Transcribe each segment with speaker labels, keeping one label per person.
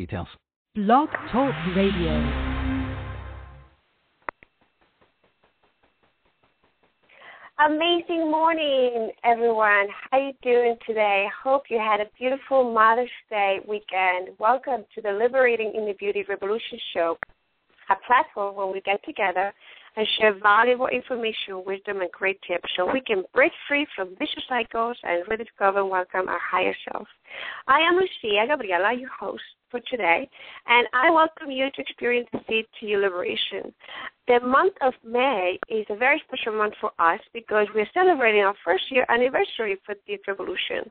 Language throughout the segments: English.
Speaker 1: details.
Speaker 2: Blog Talk Radio.
Speaker 3: Amazing morning, everyone. How are you doing today? Hope you had a beautiful Mother's Day weekend. Welcome to the Liberating in the Beauty Revolution show, a platform where we get together and share valuable information, wisdom, and great tips so we can break free from vicious cycles and rediscover and welcome our higher self. I am Lucia Gabriela, your host for today, and I welcome you to experience the Seed to Your Liberation. The month of May is a very special month for us because we're celebrating our first year anniversary for the revolution.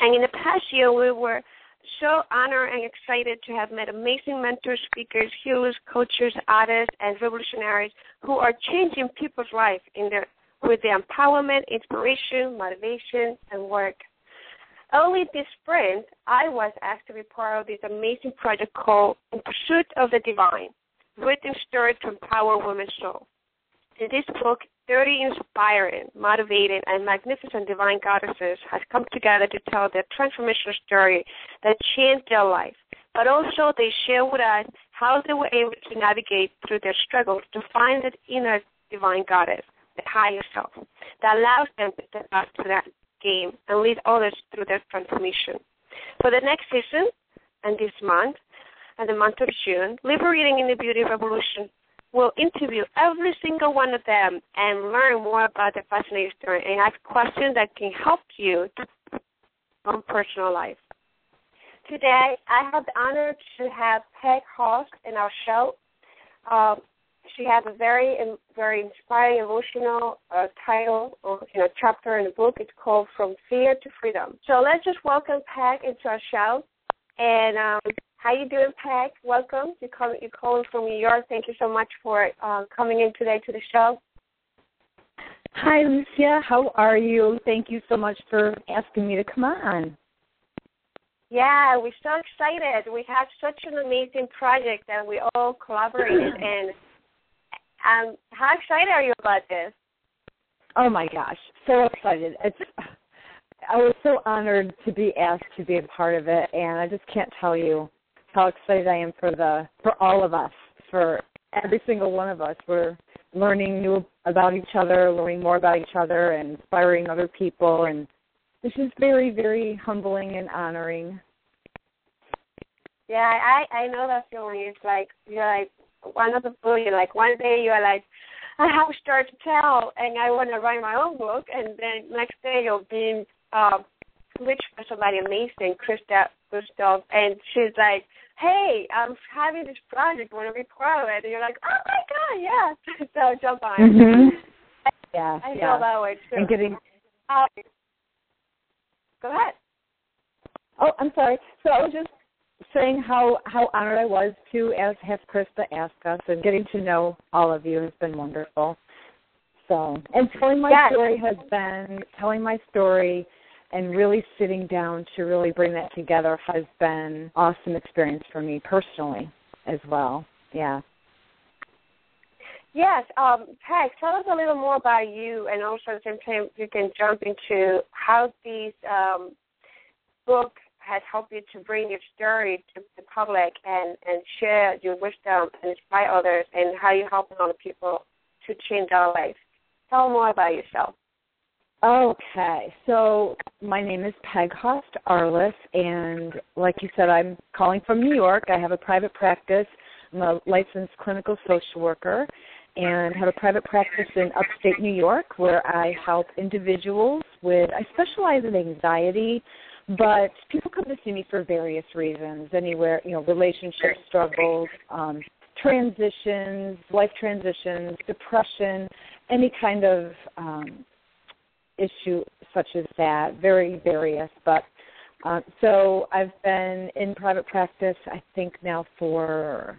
Speaker 3: And in the past year, we were so honored and excited to have met amazing mentors, speakers, healers, coaches, artists, and revolutionaries who are changing people's lives in their with their empowerment, inspiration, motivation, and work. Early this spring, I was asked to be part of this amazing project called In Pursuit of the Divine, written stories to empower women's soul. In this book, 30 inspiring, motivated, and magnificent divine goddesses have come together to tell their transformational story that changed their life. But also, they share with us how they were able to navigate through their struggles to find that inner divine goddess, the higher self, that allows them to step up to that game and lead others through their transformation. For the next season and this month, and the month of June, Liberating in the Beauty Revolution will interview every single one of them and learn more about their fascinating story and ask questions that can help you on personal life. Today, I have the honor to have Peg Haust in our show. Um, she has a very, very inspiring, emotional uh, title or you know chapter in the book. It's called "From Fear to Freedom." So let's just welcome Peg into our show. And um, how you doing, Peg? Welcome. You call you calling from New York. Thank you so much for uh, coming in today to the show.
Speaker 4: Hi, Lucia. How are you? Thank you so much for asking me to come on.
Speaker 3: Yeah, we're so excited. We have such an amazing project that we all collaborated in. Um, how excited are you about this?
Speaker 4: Oh my gosh, so excited! It's I was so honored to be asked to be a part of it, and I just can't tell you how excited I am for the for all of us, for every single one of us. We're learning new about each other, learning more about each other, and inspiring other people, and this is very, very humbling and honoring.
Speaker 3: Yeah, I I know that feeling. It's like you're like one of the you're like one day you're like I have a story to tell and I want to write my own book, and then next day you're being uh, reached by somebody amazing, Krista Gustav, and she's like, "Hey, I'm having this project. Want to be part of it?" And you're like, "Oh my god, yeah!" so jump on.
Speaker 4: Mm-hmm. Yeah,
Speaker 3: I
Speaker 4: yeah.
Speaker 3: feel that way too.
Speaker 4: And getting.
Speaker 3: Uh, go ahead.
Speaker 4: Oh, I'm sorry. So I was just saying how how honored I was to as have Krista ask us, and getting to know all of you has been wonderful. So, and telling my
Speaker 3: Yes.
Speaker 4: story has been telling my story and really sitting down to really bring that together has been awesome experience for me personally as well. Yeah.
Speaker 3: Yes, um, Peg, tell us a little more about you, and also at the same time you can jump into how these um, book has helped you to bring your story to the public and, and share your wisdom and inspire others, and how you help other people to change their life. Tell more about yourself.
Speaker 4: Okay, so my name is Peg Haust Arliss, and like you said, I'm calling from New York. I have a private practice. I'm a licensed clinical social worker and have a private practice in upstate New York where I help individuals with, I specialize in anxiety, but people come to see me for various reasons, anywhere, you know, relationship struggles, um, transitions, life transitions, depression, any kind of um, issue such as that, very various. But Uh, so I've been in private practice, I think now for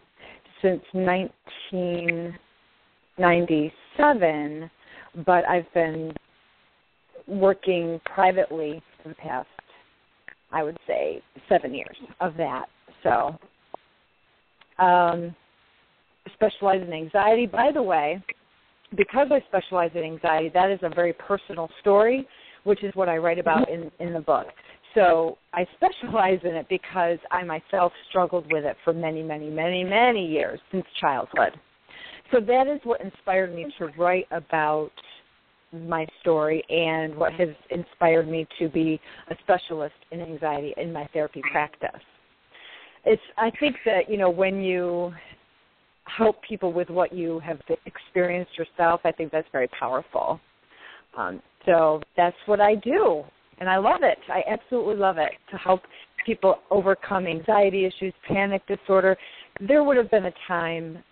Speaker 4: since 1997, but I've been working privately for the past, I would say, seven years of that. So, um, specialize in anxiety. By the way, because I specialize in anxiety, that is a very personal story, which is what I write about in, in the book. So I specialize in it because I myself struggled with it for many, many, many, many years since childhood. So that is what inspired me to write about my story and what has inspired me to be a specialist in anxiety in my therapy practice. It's I think that, you know, when you help people with what you have experienced yourself, I think that's very powerful. Um, so that's what I do, and I love it. I absolutely love it to help people overcome anxiety issues, panic disorder. There would have been a time,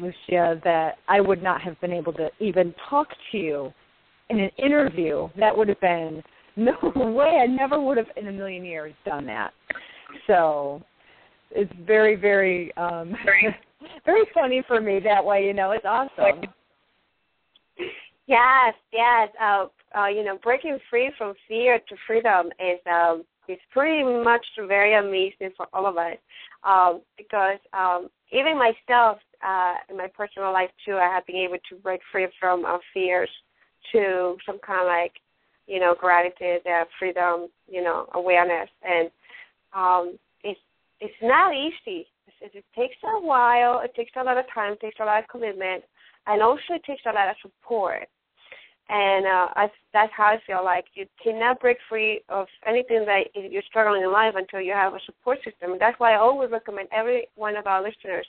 Speaker 4: Lucia, that I would not have been able to even talk to you in an interview. That would have been no way. I never would have in a million years done that. So it's very, very um very funny for me that way. You know, it's awesome.
Speaker 3: Yes, yes. Uh, uh, you know, breaking free from fear to freedom is um, is pretty much very amazing for all of us. Um, because um, even myself, uh, in my personal life too, I have been able to break free from uh, fears to some kind of like, you know, gratitude, uh, freedom, you know, awareness, and um, it's it's not easy. Is it takes a while, it takes a lot of time, it takes a lot of commitment, and also it takes a lot of support. And uh, I, that's how I feel like you cannot break free of anything that you're struggling in life until you have a support system. And that's why I always recommend every one of our listeners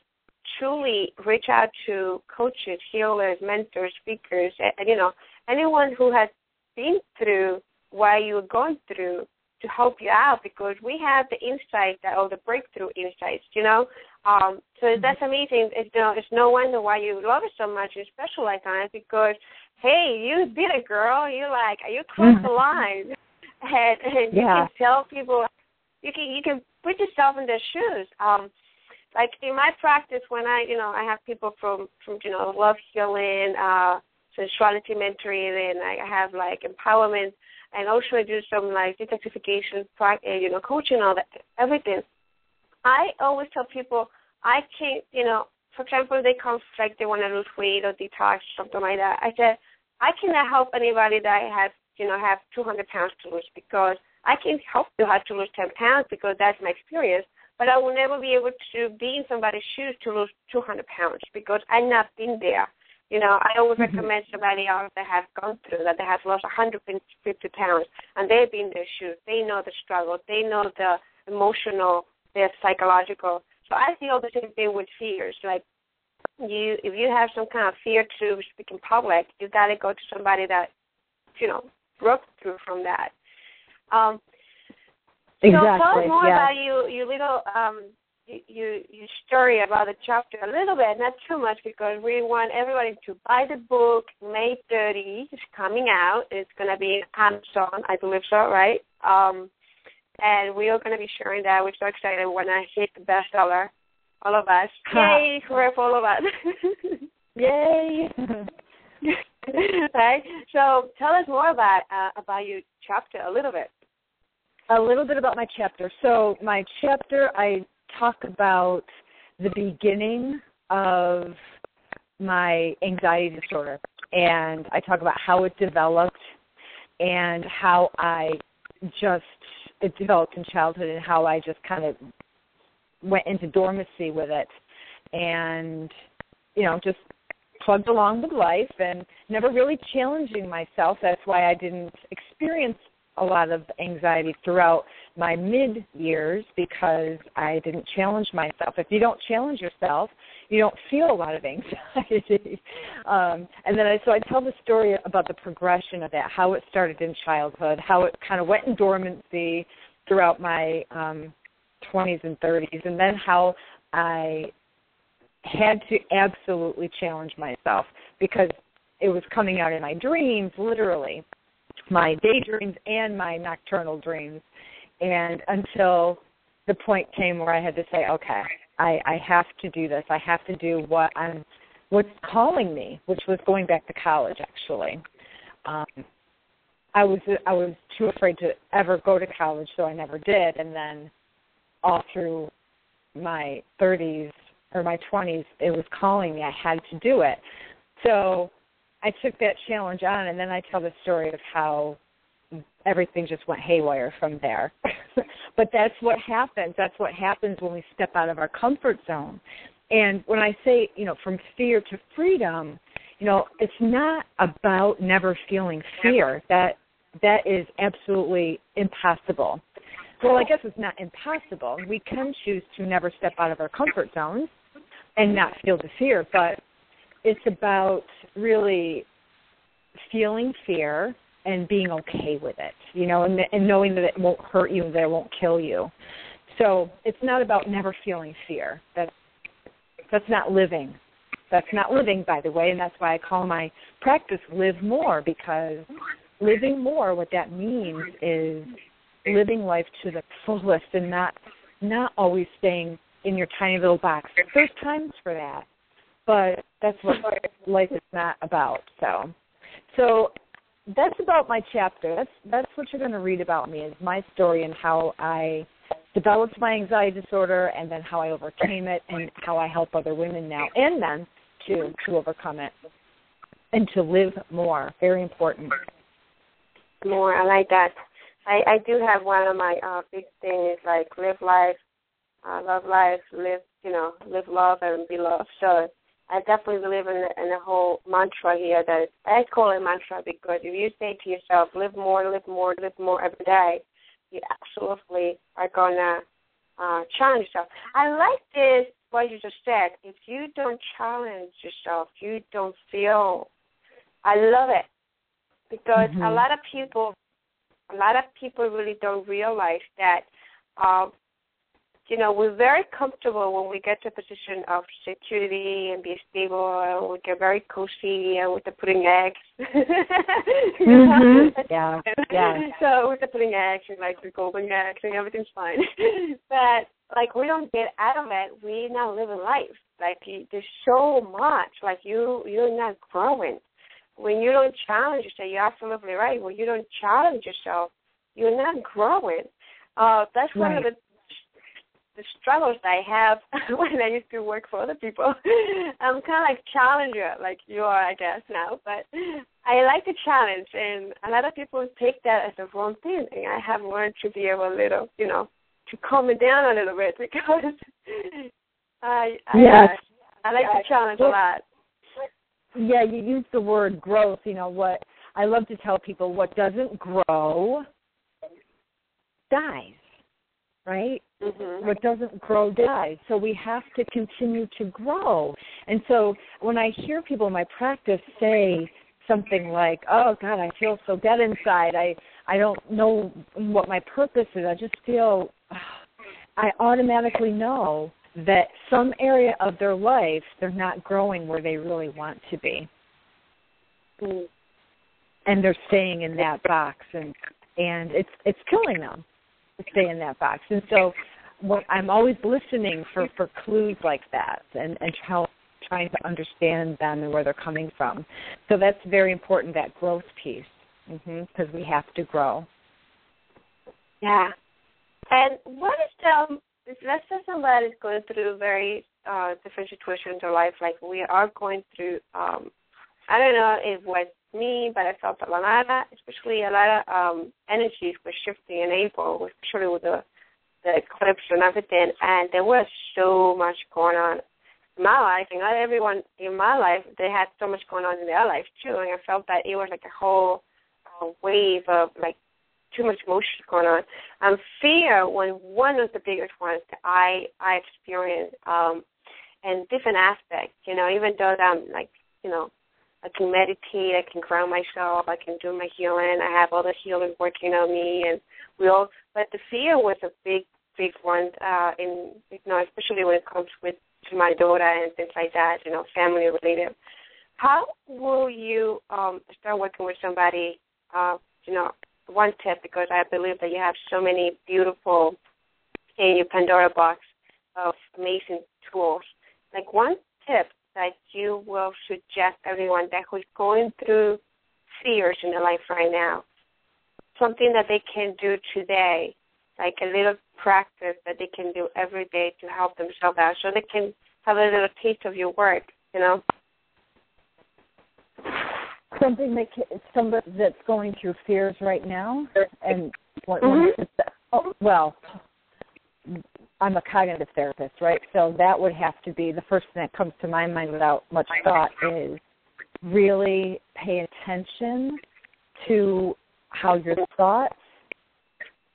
Speaker 3: truly reach out to coaches, healers, mentors, speakers, and you know anyone who has been through what you're going through to help you out because we have the insight that or the breakthrough insights, you know. Um, so mm-hmm. that's amazing. It's no, it's no wonder why you love it so much and specialize on it because hey, you did it, girl. You like you crossed the line, and, and you
Speaker 4: yeah.
Speaker 3: can tell people you can you can put yourself in their shoes. Um, like in my practice, when I you know I have people from from you know love healing, uh, sensuality mentoring, and I have like empowerment and also I do some like detoxification, eh, you know, coaching, all that, everything. I always tell people I can't, you know, for example, they come like they want to lose weight or detox, something like that. I said I cannot help anybody that has, you know, have 200 pounds to lose because I can help you how to lose 10 pounds because that's my experience. But I will never be able to be in somebody's shoes to lose 200 pounds because I've not been there. You know, I always mm-hmm. recommend somebody else that has gone through that, that has lost 150 pounds, and they've been in their shoes. They know the struggle. They know the emotional, the psychological. So I feel the same thing with fears. Like you, if you have some kind of fear to speak in public, you got to go to somebody that, you know, broke through from that. Um,
Speaker 4: exactly.
Speaker 3: So tell us more
Speaker 4: yeah.
Speaker 3: about you, you little um, you your story about the chapter a little bit, not too much, because we want everybody to buy the book. May 30 is coming out. It's going to be Amazon, I believe so, right? Um, and we are going to be sharing that. We're so excited when I hit the bestseller. All of us. Yay, hooray for all of us.
Speaker 4: Yay.
Speaker 3: right. So tell us more about uh, about your chapter a little bit.
Speaker 4: A little bit about my chapter. So my chapter, I talk about the beginning of my anxiety disorder and I talk about how it developed and how I just it developed in childhood and how I just kind of went into dormancy with it. And you know just plugged along with life and never really challenging myself. That's why I didn't experience a lot of anxiety throughout my mid years because I didn't challenge myself. If you don't challenge yourself, you don't feel a lot of anxiety. um, and then I, so I tell the story about the progression of that, how it started in childhood, how it kind of went in dormancy throughout my um, 20s and 30s, and then how I had to absolutely challenge myself because it was coming out in my dreams, literally my daydreams and my nocturnal dreams. and until the point came where I had to say, okay, I, I have to do this. I have to do what I'm, what's calling me, which was going back to college actually. Um, I was I was too afraid to ever go to college, so I never did. And then all through my 30s or my 20s, it was calling me. I had to do it. So I took that challenge on, and then I tell the story of how everything just went haywire from there. but that's what happens. That's what happens when we step out of our comfort zone. And when I say, you know, from fear to freedom, you know, it's not about never feeling fear. That that is absolutely impossible. Well, I guess it's not impossible. We can choose to never step out of our comfort zones and not feel the fear, but it's about really feeling fear and being okay with it, you know, and, and knowing that it won't hurt you and that it won't kill you. So it's not about never feeling fear. That's that's not living. That's not living, by the way, and that's why I call my practice "Live More" because living more, what that means is living life to the fullest and not not always staying in your tiny little box. There's times for that, but that's what life is not about. So, so that's about my chapter. That's that's what you're going to read about me is my story and how I developed my anxiety disorder and then how I overcame it and how I help other women now and men to to overcome it and to live more. Very important.
Speaker 3: More, I like that. I I do have one of my uh big things like live life, uh, love life, live you know live love and be loved. So I definitely believe in the, in the whole mantra here that I call it mantra because if you say to yourself, live more, live more, live more every day, you absolutely are going to uh, challenge yourself. I like this, what you just said. If you don't challenge yourself, you don't feel. I love it because
Speaker 4: mm-hmm.
Speaker 3: a lot of people, a lot of people really don't realize that uh, you know, we're very comfortable when we get to a position of security and be stable and we get very cozy and with the putting eggs.
Speaker 4: mm-hmm. Yeah. Yeah.
Speaker 3: So with the putting eggs and like the golden eggs and everything's fine. but like we don't get out of it, we're not living life. Like there's so much. Like you you're not growing. When you don't challenge yourself, you're absolutely right. When you don't challenge yourself, you're not growing. Uh, that's
Speaker 4: right.
Speaker 3: one of the the struggles I have when I used to work for other people. I'm kind of like challenger, like you are, I guess now. But I like the challenge, and a lot of people take that as a wrong thing. And I have learned to be able a little, you know, to calm it down a little bit because I, I,
Speaker 4: yes.
Speaker 3: I, uh, I like to challenge a lot.
Speaker 4: Yeah, you use the word growth. You know what? I love to tell people what doesn't grow dies right?
Speaker 3: Mm-hmm.
Speaker 4: What doesn't grow dies. So we have to continue to grow. And so when I hear people in my practice say something like, "Oh God, I feel so dead inside. I I don't know what my purpose is. I just feel," I automatically know that some area of their life they're not growing where they really want to be.
Speaker 3: Mm-hmm.
Speaker 4: And they're staying in that box and and it's it's killing them stay in that box. And so what, I'm always listening for, for clues like that and, and how, trying to understand them and where they're coming from. So that's very important, that growth piece, because mm-hmm, we have to grow.
Speaker 3: Yeah. And what is um let's say somebody is going through very uh different situation in their life, like we are going through um I don't know if was me, but I felt a lot of, especially a lot of um, energies were shifting in April, especially with the the eclipse and everything. And there was so much going on in my life, and not everyone in my life they had so much going on in their life too. And I felt that it was like a whole uh, wave of like too much emotion going on. And fear was one of the biggest ones that I I experienced um, in different aspects. You know, even though I'm like you know I can meditate, I can ground myself, I can do my healing. I have all the healing working on me, and we all. But the fear was a big, big one. Uh, in you know, especially when it comes with to my daughter and things like that. You know, family related. How will you um, start working with somebody? Uh, you know, one tip because I believe that you have so many beautiful in your Pandora box of amazing tools. Like one tip that you will suggest everyone that who's going through fears in their life right now, something that they can do today, like a little practice that they can do every day to help themselves out, so they can have a little taste of your work, you know.
Speaker 4: Something that can, somebody that's going through fears right now, and what,
Speaker 3: mm-hmm.
Speaker 4: oh, well, I'm a cognitive therapist, right? So that would have to be the first thing that comes to my mind without much thought is really pay attention to how your thoughts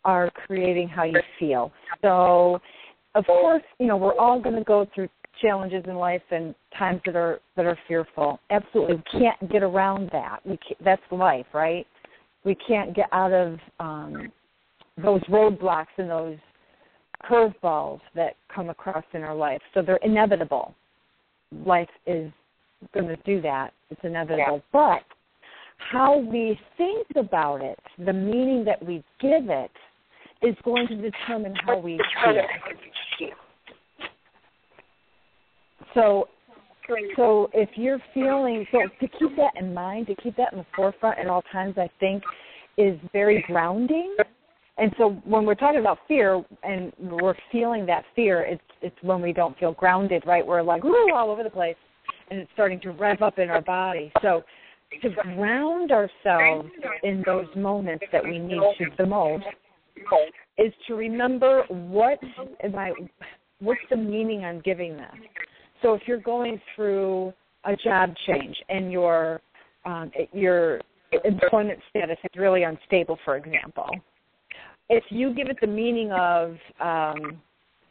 Speaker 4: are creating how you feel. So, of course, you know we're all going to go through challenges in life and times that are that are fearful. Absolutely, we can't get around that. We can't, that's life, right? We can't get out of um, those roadblocks and those curveballs that come across in our life. So they're inevitable. Life is going to do that. It's inevitable. Yeah. But how we think about it, the meaning that we give it, is going to determine how we feel. So, so if you're feeling so to keep that in mind, to keep that in the forefront at all times, I think is very grounding. And so when we're talking about fear and we're feeling that fear, it's it's when we don't feel grounded, right? We're like woo all over the place, and it's starting to rev up in our body. So to ground ourselves in those moments that we need to the most is to remember what am I what's the meaning I'm giving this. So if you're going through a job change and your um, your employment status is really unstable, for example, if you give it the meaning of um,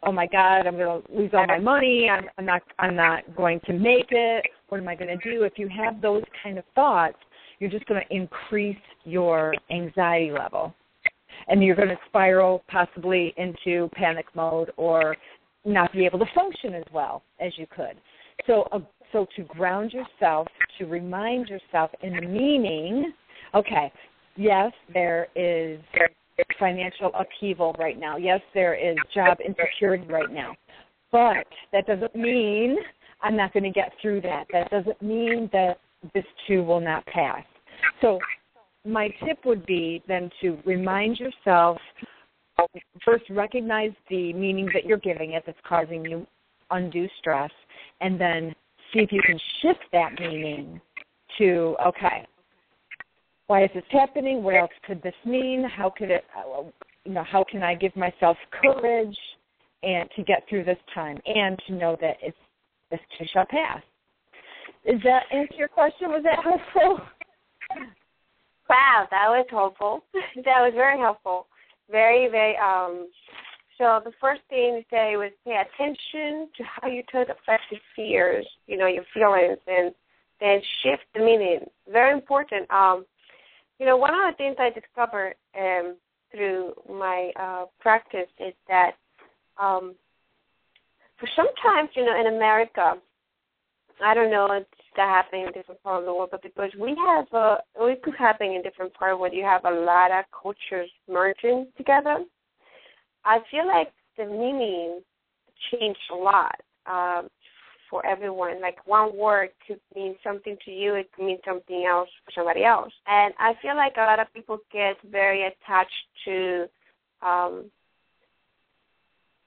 Speaker 4: oh my god i'm going to lose all my money i'm, I'm not i'm not going to make it what am i going to do if you have those kind of thoughts you're just going to increase your anxiety level and you're going to spiral possibly into panic mode or not be able to function as well as you could. So, uh, so to ground yourself, to remind yourself in the meaning. Okay, yes, there is financial upheaval right now. Yes, there is job insecurity right now, but that doesn't mean I'm not going to get through that. That doesn't mean that this too will not pass. So my tip would be then to remind yourself first recognize the meaning that you're giving it that's causing you undue stress and then see if you can shift that meaning to okay why is this happening what else could this mean how could it you know how can i give myself courage and to get through this time and to know that it's this too shall pass does that answer your question was that helpful
Speaker 3: Wow, that was helpful. that was very helpful. Very, very um so the first thing to say was pay attention to how you took affect your fears, you know, your feelings and then shift the meaning. Very important. Um, you know, one of the things I discovered um through my uh practice is that um for sometimes, you know, in America, I don't know, it's that happening in different parts of the world, but because we have a, it could happen in different parts where you have a lot of cultures merging together. I feel like the meaning changed a lot um, for everyone. Like one word could mean something to you, it could mean something else for somebody else. And I feel like a lot of people get very attached to um,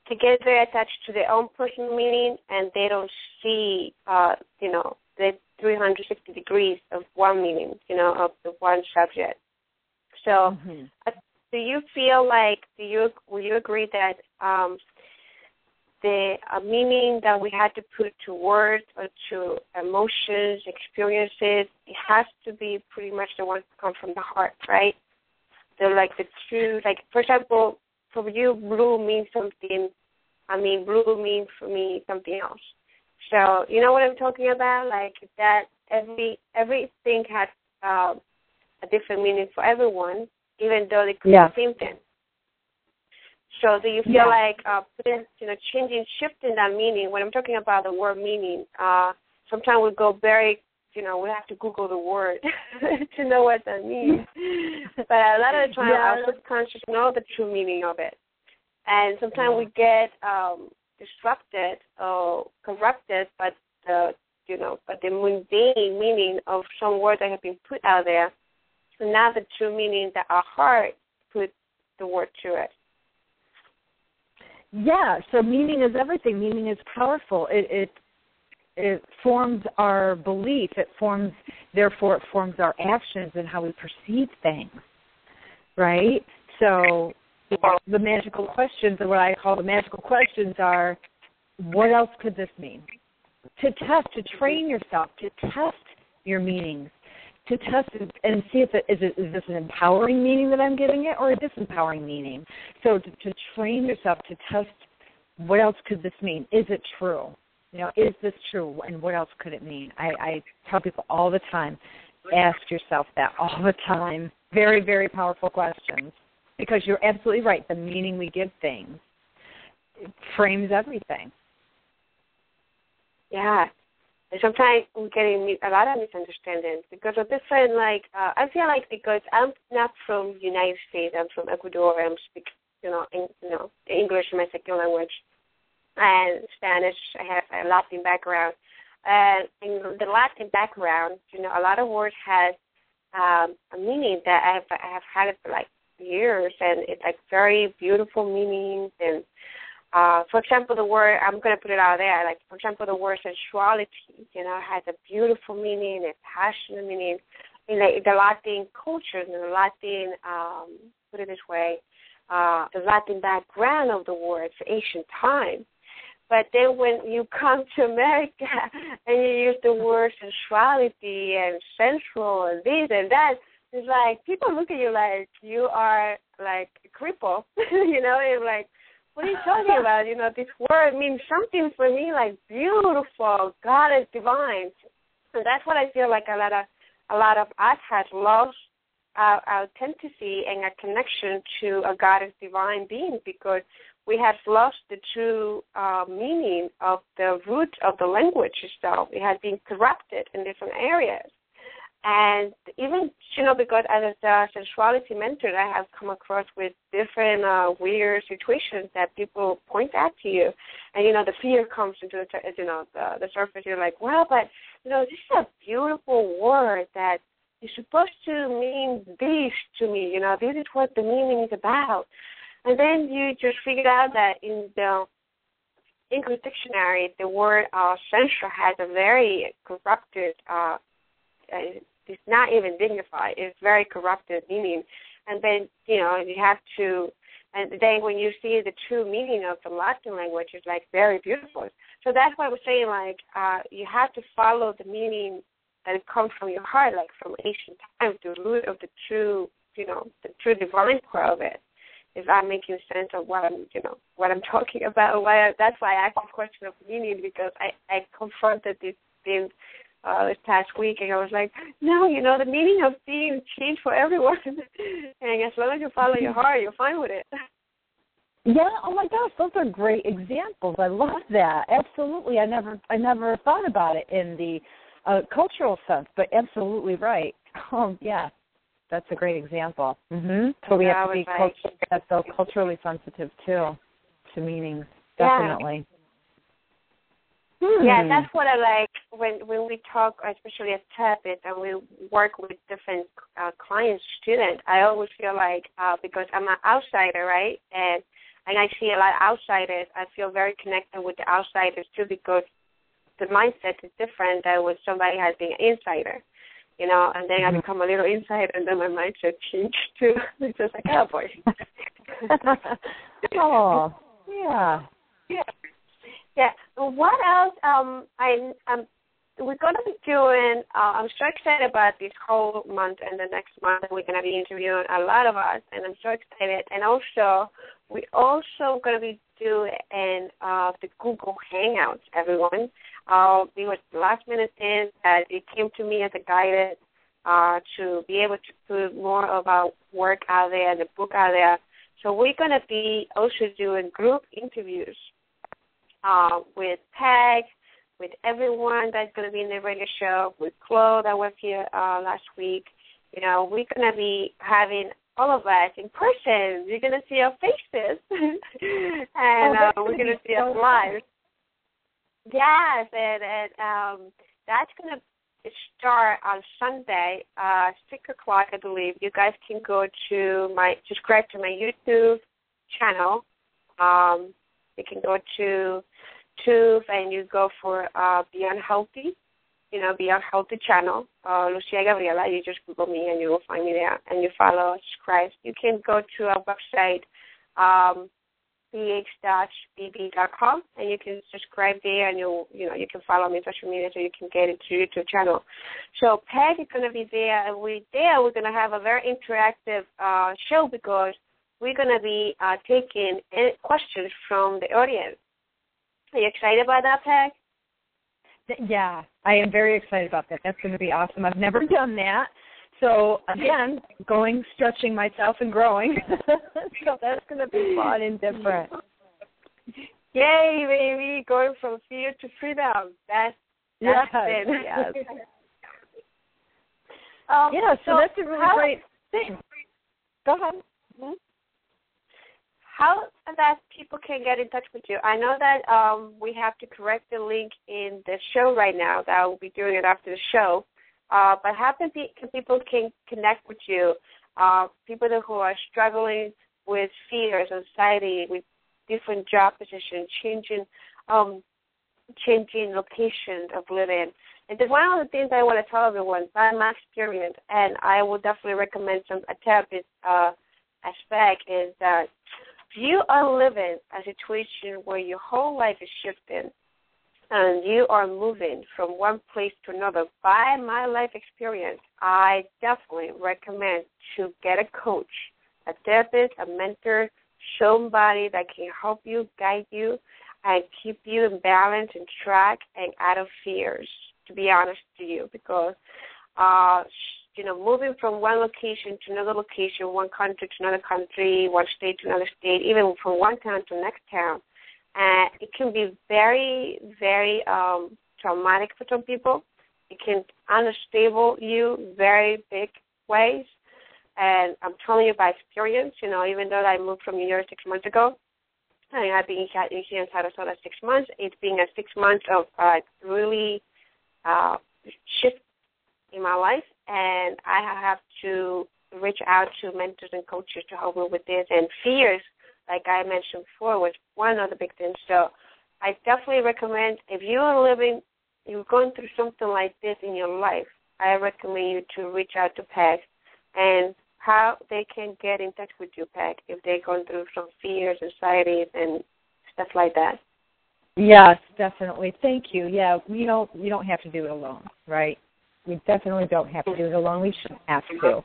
Speaker 3: to get very attached to their own personal meaning and they don't see uh you know the 360 degrees of one meaning you know of the one subject so mm-hmm. uh, do you feel like do you will you agree that um the uh, meaning that we had to put to words or to emotions experiences it has to be pretty much the ones that come from the heart right the like the true like for example for you, blue means something. I mean, blue means for me something else. So you know what I'm talking about? Like that every everything has uh, a different meaning for everyone, even though they could yeah. be the same thing. So do you feel yeah. like uh, putting, you know, changing, shifting that meaning? When I'm talking about the word meaning, uh, sometimes we go very you know we have to Google the word to know what that means. but a lot of the time, yeah. our subconscious know the true meaning of it, and sometimes we get um disrupted or corrupted by the you know by the mundane meaning of some words that have been put out there, and not the true meaning that our heart put the word to it.
Speaker 4: Yeah, so meaning is everything. Meaning is powerful. It it it forms our belief. It forms, therefore, it forms our actions and how we perceive things. Right. So the magical questions, or what I call the magical questions, are: What else could this mean? To test, to train yourself, to test your meanings, to test it and see if it is, it, is this an empowering meaning that I'm giving it or a disempowering meaning. So to, to train yourself to test what else could this mean? Is it true? You know, is this true and what else could it mean? I, I tell people all the time, ask yourself that all the time. Very, very powerful questions. Because you're absolutely right. The meaning we give things frames everything.
Speaker 3: Yeah, and sometimes we're getting a lot of misunderstandings because of different like uh, I feel like because I'm not from United States, I'm from Ecuador. I'm speak you know in, you know English is my second language, and Spanish. I have a Latin background, and in the Latin background, you know, a lot of words has um, a meaning that I've I have had it for like years, and it's like very beautiful meanings and uh, for example, the word I'm going to put it out there. Like for example, the word sensuality, you know, has a beautiful meaning, a passionate meaning in the, the Latin culture, in the Latin, um, put it this way, uh, the Latin background of the word, it's ancient time. But then when you come to America and you use the word sensuality and sensual and this and that, it's like people look at you like you are like a cripple, you know, and like what are you talking about? You know, this word means something for me like beautiful, God is divine. And that's what I feel like a lot of a lot of us has lost our, our authenticity and a connection to a God is divine being because we have lost the true uh, meaning of the root of the language itself. It has been corrupted in different areas. And even, you know, because as a sexuality mentor, I have come across with different uh, weird situations that people point out to you. And, you know, the fear comes into the, you know, the, the surface. You're like, well, but, you know, this is a beautiful word that is supposed to mean this to me. You know, this is what the meaning is about. And then you just figure out that in the English dictionary, the word uh, has a very corrupted uh it's not even dignified. It's very corrupted meaning. And then, you know, you have to and then when you see the true meaning of the Latin language it's like very beautiful. So that's why I was saying like uh you have to follow the meaning that comes from your heart, like from ancient times, the root of the true you know, the true divine part of it. If I'm making sense of what I'm, you know, what I'm talking about, why I, that's why I asked the question of meaning because I I confronted this thing uh, this past week, and I was like, no, you know, the meaning of being changed for everyone, and as long as you follow your heart, you're fine with it.
Speaker 4: Yeah. Oh my gosh, those are great examples. I love that. Absolutely. I never, I never thought about it in the uh, cultural sense, but absolutely right. Oh yeah, that's a great example. Mm-hmm. So we have to be like, culture, so culturally sensitive too to meanings. Definitely.
Speaker 3: Hmm. Yeah, that's what I like when when we talk, especially as therapists, and we work with different uh, clients, students. I always feel like uh, because I'm an outsider, right, and and I see a lot of outsiders. I feel very connected with the outsiders too because the mindset is different than when somebody has been an insider, you know. And then mm-hmm. I become a little insider, and then my mindset changed too. it's just like, oh boy.
Speaker 4: oh, yeah.
Speaker 3: Yeah. Yeah. What else? Um, I um, we're going to be doing. Uh, I'm so excited about this whole month and the next month. We're to be interviewing a lot of us, and I'm so excited. And also, we're also going to be doing uh, the Google Hangouts. Everyone, uh, it was last minute thing that it came to me as a guidance uh, to be able to put more of our work out there, the book out there. So we're going to be also doing group interviews uh, with Peg, with everyone that's going to be in the radio show, with Chloe that was here uh, last week. You know, we're going to be having all of us in person. You're going to see our faces, and
Speaker 4: oh,
Speaker 3: uh, we're going to see us live. Yes, and, and um, that's going to start on Sunday, uh, six o'clock, I believe. You guys can go to my subscribe to my YouTube channel. Um, you can go to YouTube and you go for uh, Beyond Healthy, you know, Beyond Healthy channel, uh, Lucia Gabriela. You just Google me and you will find me there, and you follow, subscribe. You can go to our website. Um, bh-bb.com and you can subscribe there and you you know you can follow me on social media so you can get into YouTube channel. So Peg is going to be there and we there we're going to have a very interactive uh, show because we're going to be uh, taking questions from the audience. Are you excited about that, Peg?
Speaker 4: Yeah, I am very excited about that. That's going to be awesome. I've never done that. So again, going, stretching myself and growing. so that's going to be fun and different.
Speaker 3: Yay, baby! Going from fear to freedom. That's that's
Speaker 4: yes,
Speaker 3: it.
Speaker 4: Yes.
Speaker 3: um,
Speaker 4: yeah, so,
Speaker 3: so
Speaker 4: that's a really
Speaker 3: how,
Speaker 4: great thing. Go ahead.
Speaker 3: Mm-hmm. How that people can get in touch with you? I know that um, we have to correct the link in the show right now. That I will be doing it after the show. Uh, but how can, pe- can people can connect with you? Uh, people who are struggling with fears, anxiety, with different job positions, changing um, changing locations of living. And then one of the things I want to tell everyone by my experience, and I would definitely recommend some a therapist uh, aspect is that you are living a situation where your whole life is shifting and you are moving from one place to another, by my life experience, I definitely recommend to get a coach, a therapist, a mentor, somebody that can help you, guide you, and keep you in balance and track and out of fears, to be honest to you, because uh you know, moving from one location to another location, one country to another country, one state to another state, even from one town to next town, and it can be very, very um, traumatic for some people. It can unstable you very big ways. And I'm telling you by experience, you know, even though I moved from New York six months ago, and I've been here in Sarasota six months, it's been a six months of uh, really uh, shift in my life, and I have to reach out to mentors and coaches to help me with this. And fears like I mentioned before, was one of the big things. So I definitely recommend if you are living, you're going through something like this in your life, I recommend you to reach out to PEG and how they can get in touch with you, PEG, if they're going through some fears, anxieties, and stuff like that.
Speaker 4: Yes, definitely. Thank you. Yeah, you know, you don't have to do it alone, right? We definitely don't have to do it alone. We shouldn't have to.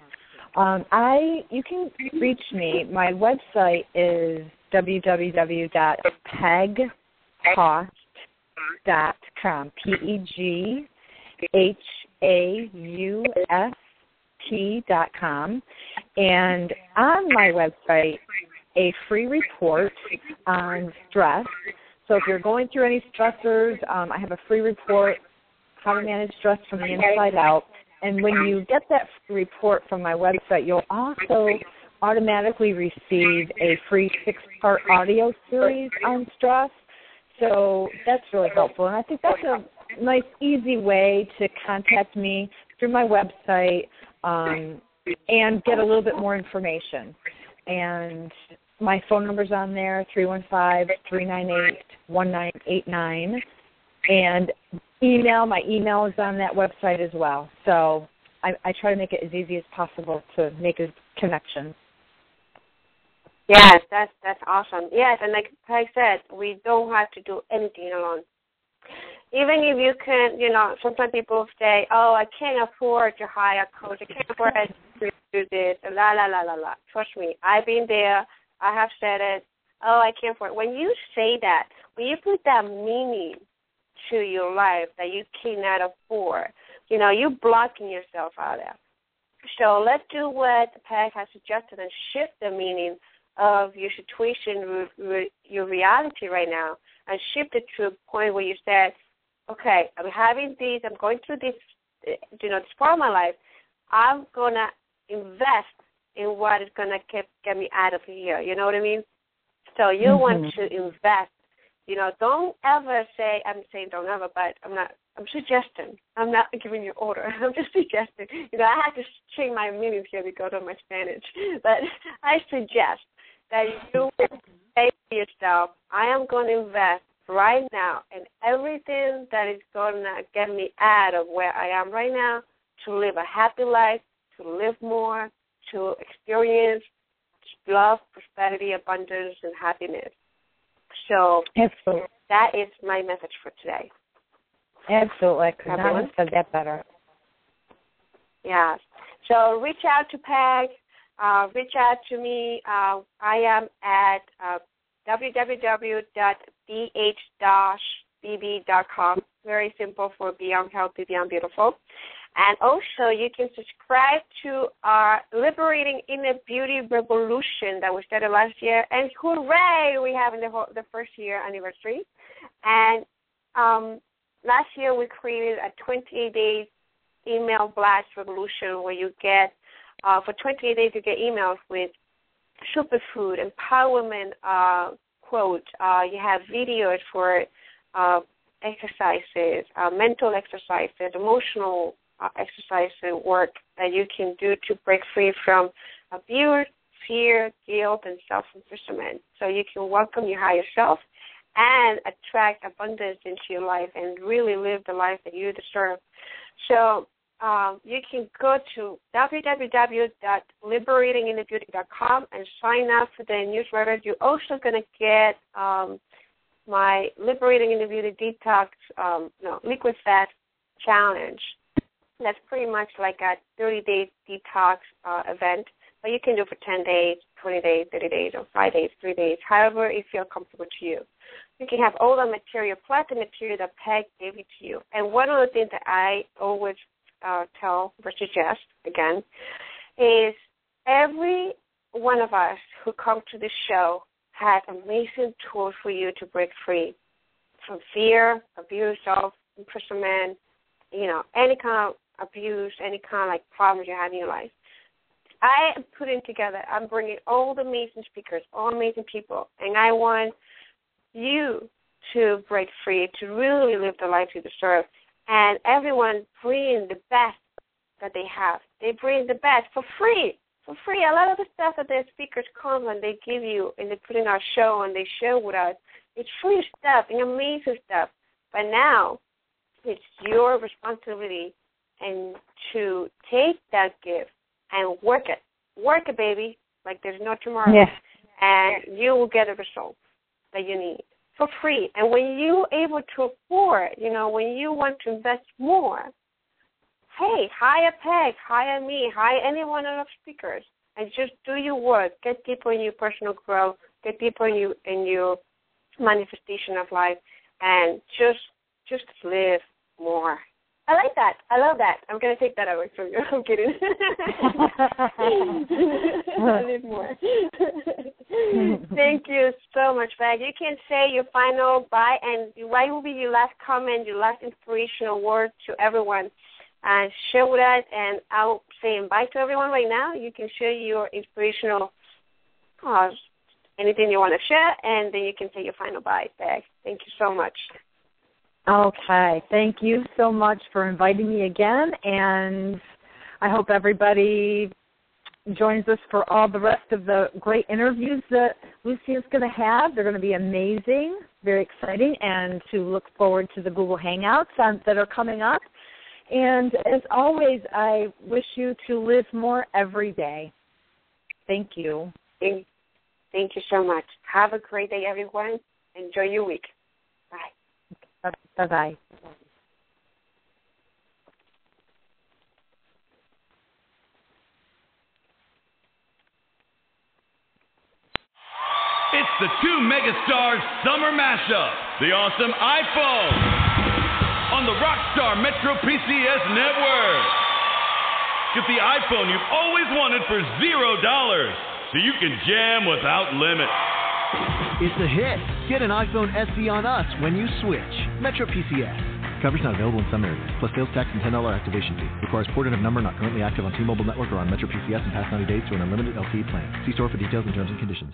Speaker 4: Um, I you can reach me. My website is www.peghaust.com. P E G H A U S T dot com. And on my website, a free report on stress. So if you're going through any stressors, um, I have a free report, how to manage stress from the inside out. And when you get that report from my website, you'll also automatically receive a free six part audio series on stress. So that's really helpful. And I think that's a nice, easy way to contact me through my website um, and get a little bit more information. And my phone number's on there, 315 398 1989. And email. My email is on that website as well. So I, I try to make it as easy as possible to make a connection.
Speaker 3: Yes, that's that's awesome. Yes, and like I said, we don't have to do anything alone. Even if you can, you know, sometimes people say, "Oh, I can't afford to hire a coach. I can't afford to do this." La la la la la. Trust me, I've been there. I have said it. Oh, I can't afford. When you say that, when you put that meaning to your life that you cannot afford. You know, you're blocking yourself out there. So let's do what the PEG has suggested and shift the meaning of your situation, your reality right now, and shift it to a point where you said, okay, I'm having this, I'm going through this, you know, this part of my life. I'm gonna invest in what is gonna get get me out of here. You know what I mean? So you mm-hmm. want to invest. You know, don't ever say I'm saying don't ever, but I'm not. I'm suggesting. I'm not giving you order. I'm just suggesting. You know, I have to change my meanings here because of my Spanish. But I suggest that you say to yourself, I am going to invest right now in everything that is going to get me out of where I am right now to live a happy life, to live more, to experience love, prosperity, abundance, and happiness. So
Speaker 4: Absolutely.
Speaker 3: that is my message for today.
Speaker 4: Absolutely. I could not have said that better.
Speaker 3: Yeah. So reach out to Peg. Uh, reach out to me. Uh, I am at uh, www.bh-bb.com. Very simple for Beyond Healthy, Beyond Beautiful. And also, you can subscribe to our Liberating Inner Beauty Revolution that we started last year. And hooray, we have the, whole, the first year anniversary. And um, last year, we created a 28 day email blast revolution where you get, uh, for 28 days, you get emails with superfood, empowerment uh, quote. Uh, you have videos for uh, exercises, uh, mental exercises, emotional uh, exercise and work that you can do to break free from abuse, fear, guilt, and self imprisonment. So you can welcome your higher self and attract abundance into your life and really live the life that you deserve. So um, you can go to www.liberatinginnerbeauty.com and sign up for the newsletter. You're also going to get um, my Liberating Inner Beauty Detox, um, no, Liquid Fat Challenge that's pretty much like a 30 day detox uh, event, but you can do for 10 days, 20 days, 30 days, or 5 days, 3 days, however it feels comfortable to you. You can have all the material plus the material that Peg gave it to you. And one of the things that I always uh, tell or suggest, again, is every one of us who come to this show has amazing tools for you to break free from fear, abuse, self imprisonment, you know, any kind of abuse, any kind of like problems you have in your life. I am putting together, I'm bringing all the amazing speakers, all amazing people, and I want you to break free, to really live the life you deserve. And everyone bring the best that they have. They bring the best for free. For free. A lot of the stuff that the speakers come and they give you and they put in our show and they share with us, it's free stuff and amazing stuff. But now it's your responsibility and to take that gift and work it. Work it, baby, like there's no tomorrow.
Speaker 4: Yeah.
Speaker 3: And you will get the result that you need for free. And when you're able to afford, you know, when you want to invest more, hey, hire Peg, hire me, hire any one of the speakers, and just do your work. Get deeper in your personal growth. Get deeper in your in your manifestation of life, and just just live more. I like that. I love that. I'm gonna take that away from you. I'm kidding. I need more. Thank you so much, Peg. You can say your final bye and what will be your last comment, your last inspirational word to everyone. And share with us and I'll say bye to everyone right now. You can share your inspirational uh, anything you want to share and then you can say your final bye, Peg. Thank you so much.
Speaker 4: Okay. Thank you so much for inviting me again. And I hope everybody joins us for all the rest of the great interviews that Lucy is going to have. They're going to be amazing, very exciting, and to look forward to the Google Hangouts on, that are coming up. And as always, I wish you to live more every day. Thank you.
Speaker 3: Thank you so much. Have a great day, everyone. Enjoy your week.
Speaker 4: Bye. Bye.
Speaker 5: It's the two megastars summer mashup, the awesome iPhone on the Rockstar Metro PCS network. Get the iPhone you've always wanted for zero dollars, so you can jam without limit.
Speaker 6: It's a hit. Get an iPhone SE on us when you switch. Metro PCS.
Speaker 1: Coverage not available in some areas, plus sales tax and $10 activation fee. Requires port of number not currently active on T-Mobile network or on Metro PCS in past 90 days to an unlimited LTE plan. See store for details and terms and conditions.